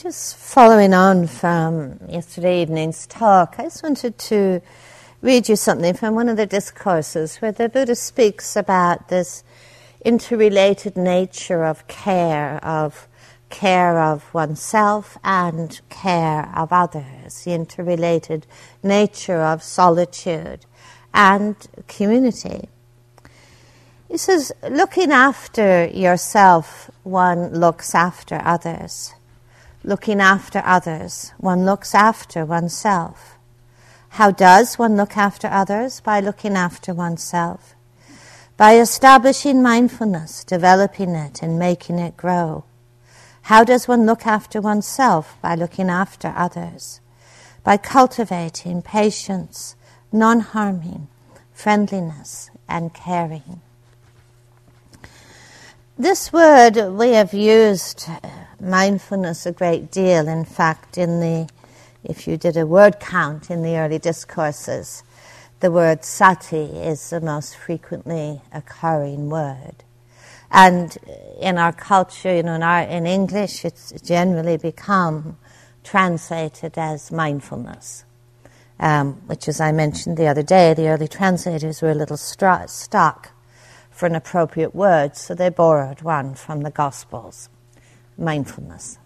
Just following on from yesterday evening's talk, I just wanted to read you something from one of the discourses where the Buddha speaks about this interrelated nature of care, of care of oneself and care of others, the interrelated nature of solitude and community. He says, looking after yourself, one looks after others looking after others. One looks after oneself. How does one look after others? By looking after oneself. By establishing mindfulness, developing it, and making it grow. How does one look after oneself? By looking after others. By cultivating patience, non harming, friendliness, and caring. This word we have used uh, mindfulness a great deal. In fact, in the if you did a word count in the early discourses, the word sati is the most frequently occurring word. And in our culture, you know, in, our, in English, it's generally become translated as mindfulness, um, which, as I mentioned the other day, the early translators were a little stuck for an appropriate word, so they borrowed one from the Gospels mindfulness.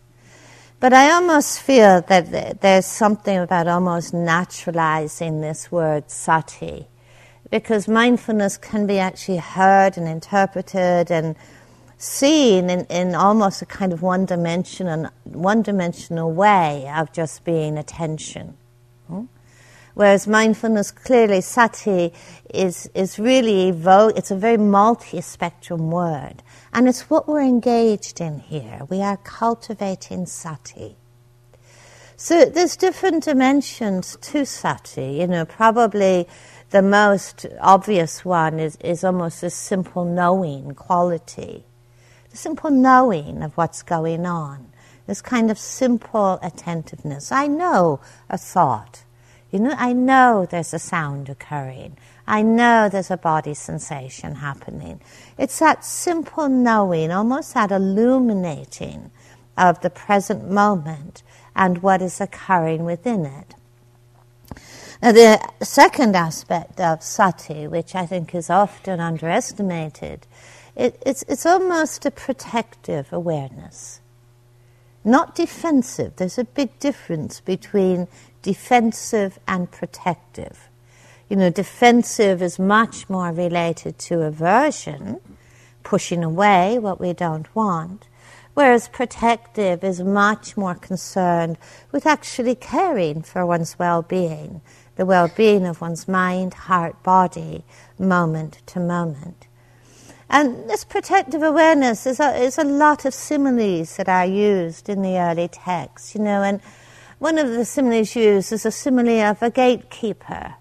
But I almost feel that there's something about almost naturalizing this word sati, because mindfulness can be actually heard and interpreted and seen in, in almost a kind of one dimensional, one dimensional way of just being attention. Hmm? Whereas mindfulness, clearly, sati is, is really, evo- it's a very multi-spectrum word. And it's what we're engaged in here. We are cultivating sati. So there's different dimensions to sati. You know, probably the most obvious one is, is almost a simple knowing quality. The simple knowing of what's going on. This kind of simple attentiveness. I know a thought. You know, I know there's a sound occurring. I know there's a body sensation happening. It's that simple knowing, almost that illuminating of the present moment and what is occurring within it. Now, the second aspect of sati, which I think is often underestimated, it, it's, it's almost a protective awareness, not defensive. There's a big difference between defensive and protective. You know, defensive is much more related to aversion, pushing away what we don't want, whereas protective is much more concerned with actually caring for one's well being, the well being of one's mind, heart, body, moment to moment. And this protective awareness is a, is a lot of similes that are used in the early texts, you know, and one of the similes used is a simile of a gatekeeper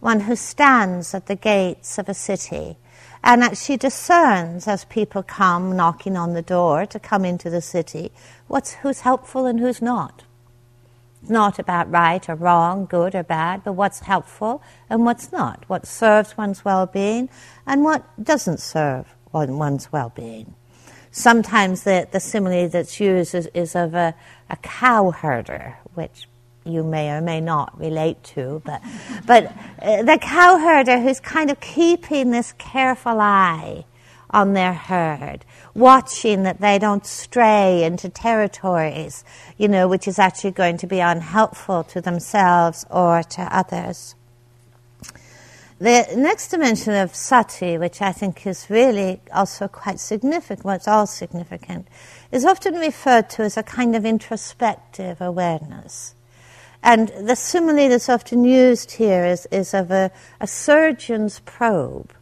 one who stands at the gates of a city and actually discerns as people come knocking on the door to come into the city what's who's helpful and who's not. It's not about right or wrong, good or bad, but what's helpful and what's not, what serves one's well-being and what doesn't serve one's well-being. Sometimes the, the simile that's used is, is of a, a cow herder, which you may or may not relate to, but, but uh, the cowherder who's kind of keeping this careful eye on their herd, watching that they don't stray into territories, you know, which is actually going to be unhelpful to themselves or to others. The next dimension of sati, which I think is really also quite significant, well, it's all significant, is often referred to as a kind of introspective awareness. And the simile that's often used here is, is of a, a surgeon's probe,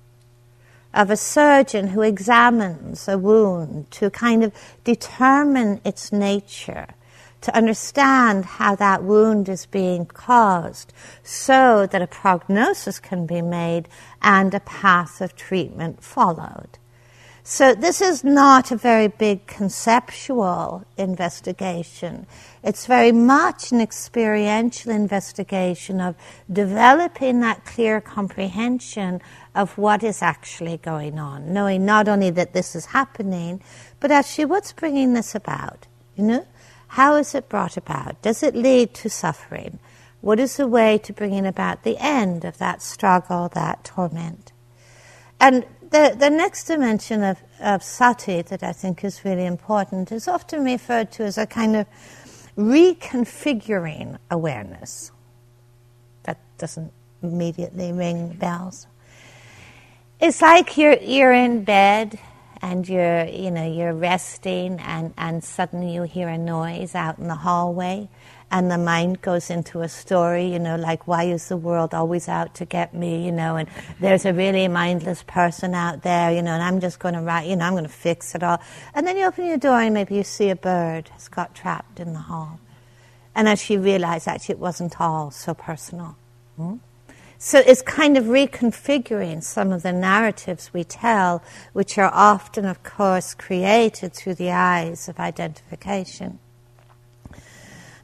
of a surgeon who examines a wound to kind of determine its nature, to understand how that wound is being caused, so that a prognosis can be made and a path of treatment followed. So this is not a very big conceptual investigation. It's very much an experiential investigation of developing that clear comprehension of what is actually going on, knowing not only that this is happening, but actually what's bringing this about, you know? How is it brought about? Does it lead to suffering? What is the way to bringing about the end of that struggle, that torment? And the, the next dimension of, of sati that I think is really important is often referred to as a kind of reconfiguring awareness. That doesn't immediately ring bells. It's like you're, you're in bed and you're, you know, you're resting and, and suddenly you hear a noise out in the hallway and the mind goes into a story, you know, like why is the world always out to get me, you know, and there's a really mindless person out there, you know, and I'm just going to write, you know, I'm going to fix it all. And then you open your door and maybe you see a bird has got trapped in the hall. And as you realize actually it wasn't all so personal. Hmm? So it's kind of reconfiguring some of the narratives we tell, which are often, of course, created through the eyes of identification.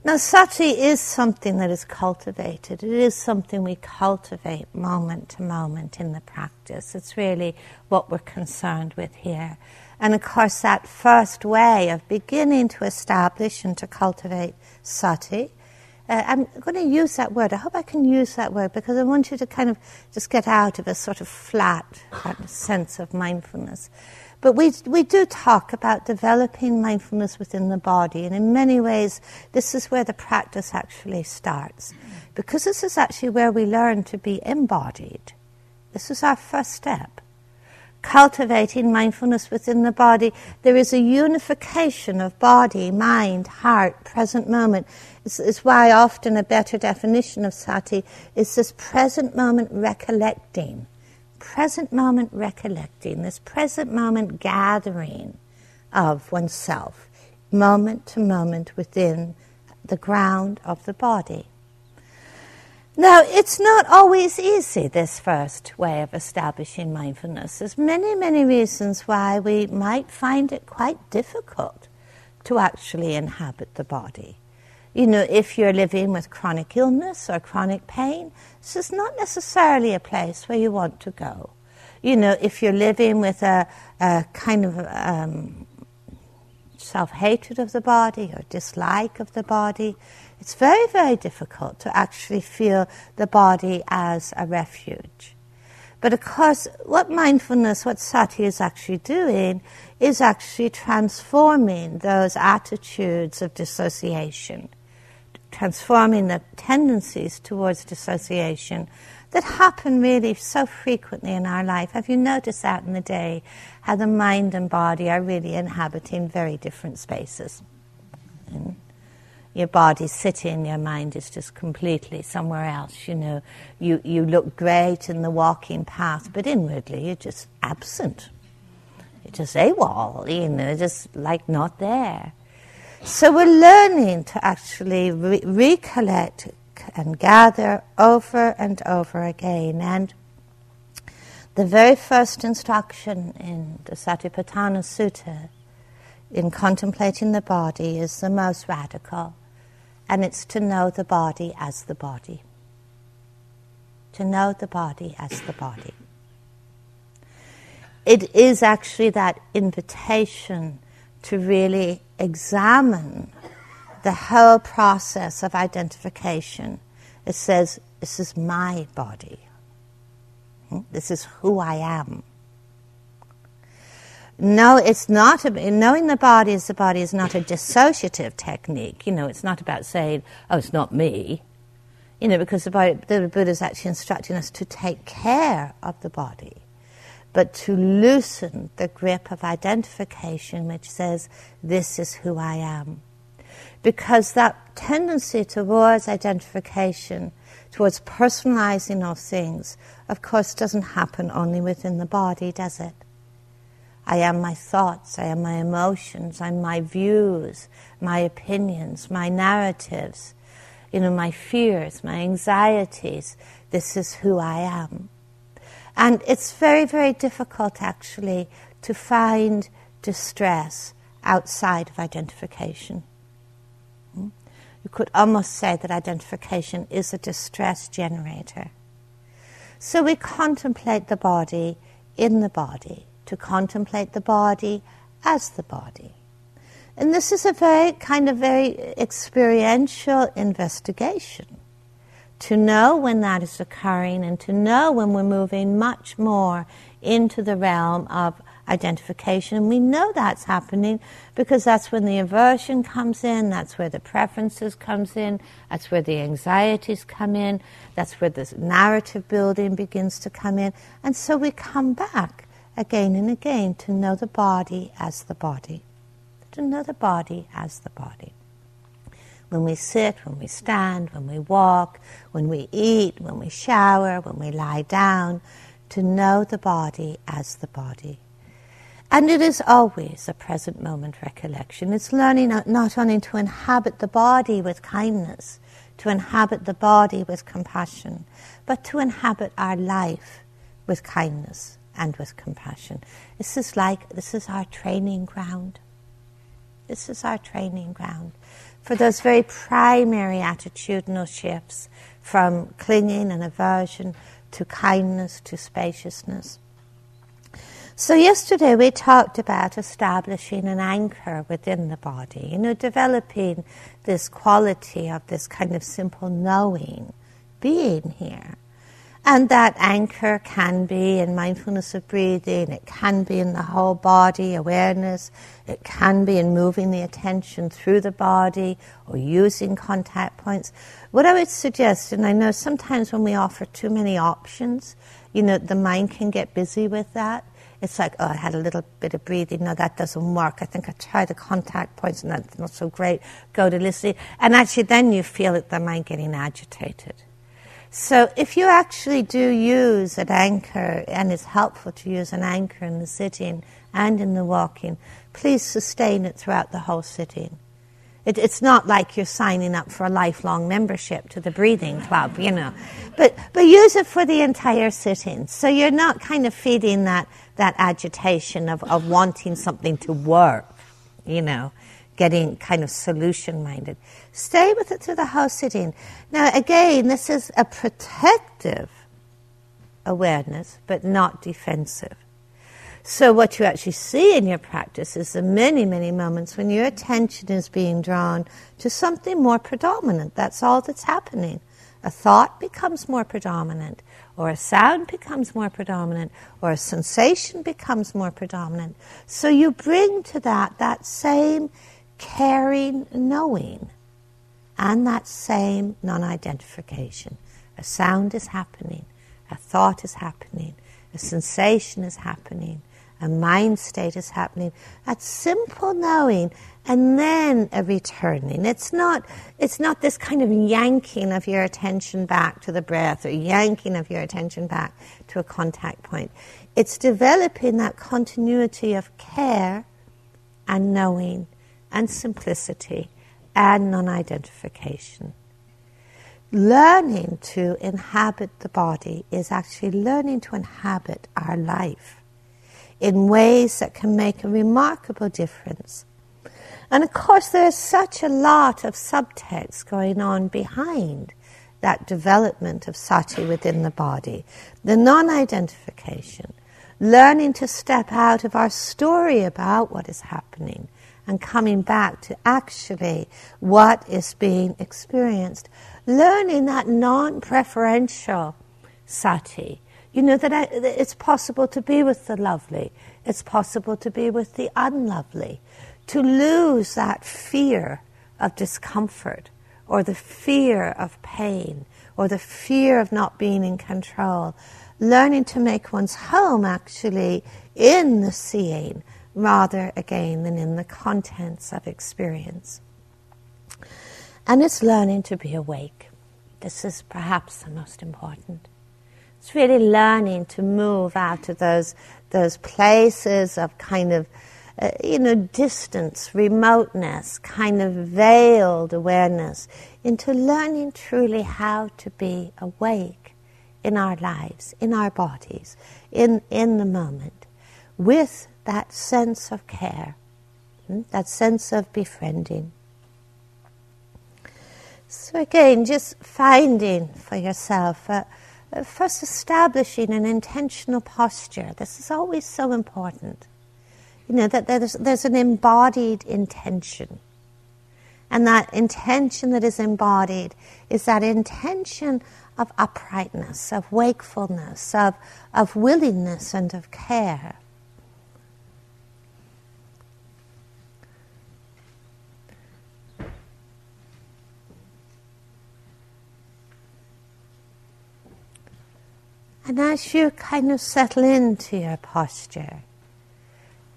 Now, sati is something that is cultivated. It is something we cultivate moment to moment in the practice. It's really what we're concerned with here. And of course, that first way of beginning to establish and to cultivate sati, uh, I'm going to use that word. I hope I can use that word because I want you to kind of just get out of a sort of flat sense of mindfulness. But we, we do talk about developing mindfulness within the body, and in many ways, this is where the practice actually starts. Because this is actually where we learn to be embodied. This is our first step. Cultivating mindfulness within the body, there is a unification of body, mind, heart, present moment. It's, it's why often a better definition of sati is this present moment recollecting present moment recollecting, this present moment gathering of oneself, moment to moment within the ground of the body. Now, it's not always easy, this first way of establishing mindfulness. There's many, many reasons why we might find it quite difficult to actually inhabit the body. You know, if you're living with chronic illness or chronic pain, this is not necessarily a place where you want to go. You know, if you're living with a, a kind of um, self hatred of the body or dislike of the body, it's very, very difficult to actually feel the body as a refuge. But of course, what mindfulness, what sati is actually doing, is actually transforming those attitudes of dissociation transforming the tendencies towards dissociation that happen really so frequently in our life. Have you noticed that in the day, how the mind and body are really inhabiting very different spaces? And your body's sitting, your mind is just completely somewhere else. You know, you, you look great in the walking path, but inwardly you're just absent. You're just AWOL, you know, just like not there. So we're learning to actually re- recollect and gather over and over again. And the very first instruction in the Satipatthana Sutta in contemplating the body is the most radical, and it's to know the body as the body. To know the body as the body. It is actually that invitation to really examine the whole process of identification. It says, This is my body. Hmm? This is who I am. No, it's not. A, knowing the body as the body is not a dissociative technique. You know, it's not about saying, "Oh, it's not me." You know, because the, body, the Buddha is actually instructing us to take care of the body but to loosen the grip of identification which says, This is who I am. Because that tendency towards identification, towards personalizing of things, of course, doesn't happen only within the body, does it? I am my thoughts, I am my emotions, I'm my views, my opinions, my narratives, you know, my fears, my anxieties. This is who I am. And it's very, very difficult actually to find distress outside of identification. Hmm? You could almost say that identification is a distress generator. So we contemplate the body in the body, to contemplate the body as the body. And this is a very kind of very experiential investigation to know when that is occurring and to know when we're moving much more into the realm of identification. And we know that's happening because that's when the aversion comes in, that's where the preferences comes in, that's where the anxieties come in, that's where the narrative building begins to come in. And so we come back again and again to know the body as the body. To know the body as the body when we sit, when we stand, when we walk, when we eat, when we shower, when we lie down, to know the body as the body. And it is always a present moment recollection. It's learning not only to inhabit the body with kindness, to inhabit the body with compassion, but to inhabit our life with kindness and with compassion. This is like, this is our training ground. This is our training ground for those very primary attitudinal shifts from clinging and aversion to kindness to spaciousness. So, yesterday we talked about establishing an anchor within the body, you know, developing this quality of this kind of simple knowing, being here. And that anchor can be in mindfulness of breathing, it can be in the whole body awareness, it can be in moving the attention through the body or using contact points. What I would suggest, and I know sometimes when we offer too many options, you know, the mind can get busy with that. It's like, oh, I had a little bit of breathing. No, that doesn't work. I think I tried the contact points and that's not so great. Go to listening. And actually, then you feel it, the mind getting agitated. So if you actually do use an anchor, and it's helpful to use an anchor in the sitting and in the walking, please sustain it throughout the whole sitting. It, it's not like you're signing up for a lifelong membership to the breathing club, you know. But, but use it for the entire sitting. So you're not kind of feeding that, that agitation of, of wanting something to work, you know getting kind of solution minded. Stay with it through the whole sitting. Now, again, this is a protective awareness, but not defensive. So, what you actually see in your practice is the many, many moments when your attention is being drawn to something more predominant. That's all that's happening. A thought becomes more predominant, or a sound becomes more predominant, or a sensation becomes more predominant. So, you bring to that that same caring knowing and that same non identification. A sound is happening, a thought is happening, a sensation is happening, a mind state is happening. That simple knowing and then a returning. It's not, it's not this kind of yanking of your attention back to the breath or yanking of your attention back to a contact point. It's developing that continuity of care and knowing and simplicity and non identification. Learning to inhabit the body is actually learning to inhabit our life in ways that can make a remarkable difference. And of course, there's such a lot of subtext going on behind that development of sati within the body. The non identification, learning to step out of our story about what is happening and coming back to actually what is being experienced. Learning that non preferential sati. You know, that it's possible to be with the lovely, it's possible to be with the unlovely. To lose that fear of discomfort or the fear of pain or the fear of not being in control. Learning to make one's home actually in the seeing rather again than in the contents of experience. And it's learning to be awake. This is perhaps the most important. It's really learning to move out of those, those places of kind of, uh, you know, distance, remoteness, kind of veiled awareness, into learning truly how to be awake in our lives, in our bodies, in, in the moment, with that sense of care, hmm, that sense of befriending. So, again, just finding for yourself, uh, uh, first establishing an intentional posture. This is always so important. You know, that there's, there's an embodied intention. And that intention that is embodied is that intention of uprightness, of wakefulness, of, of willingness, and of care. And as you kind of settle into your posture,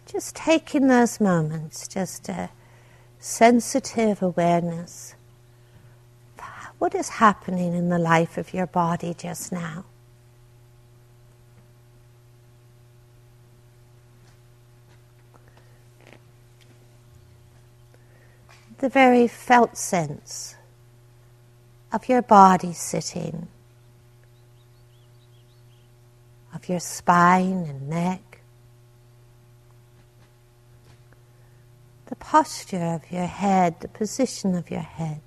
just taking those moments, just a sensitive awareness what is happening in the life of your body just now. The very felt sense of your body sitting of your spine and neck, the posture of your head, the position of your head.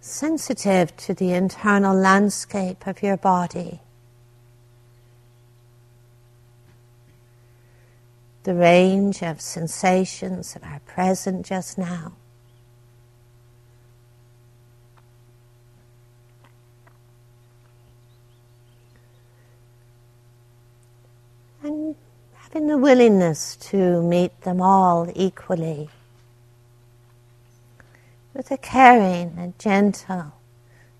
Sensitive to the internal landscape of your body. The range of sensations that are present just now. And having the willingness to meet them all equally with a caring, a gentle,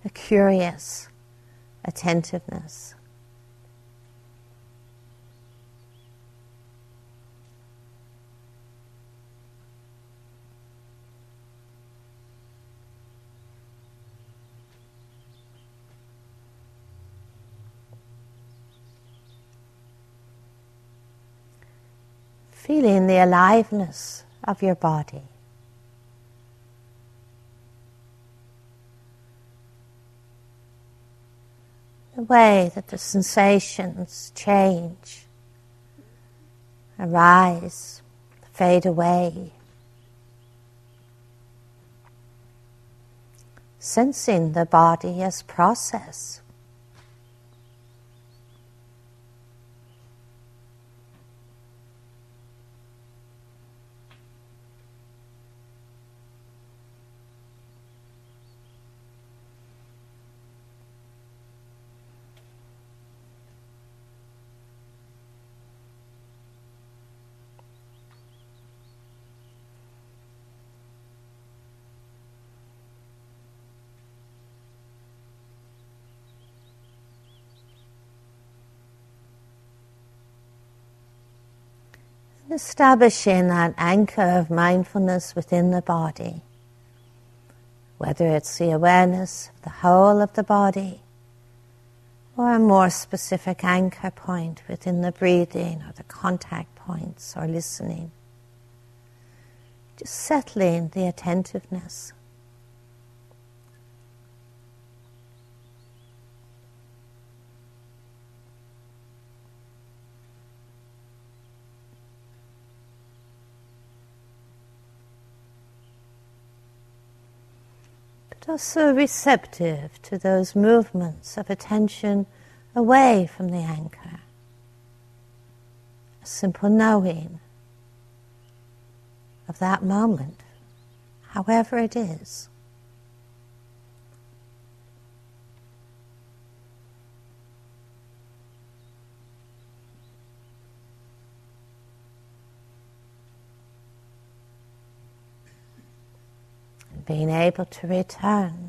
a curious attentiveness. Feeling the aliveness of your body. The way that the sensations change, arise, fade away. Sensing the body as process. Establishing that anchor of mindfulness within the body, whether it's the awareness of the whole of the body or a more specific anchor point within the breathing or the contact points or listening. Just settling the attentiveness. Also receptive to those movements of attention away from the anchor. A simple knowing of that moment, however it is. Being able to return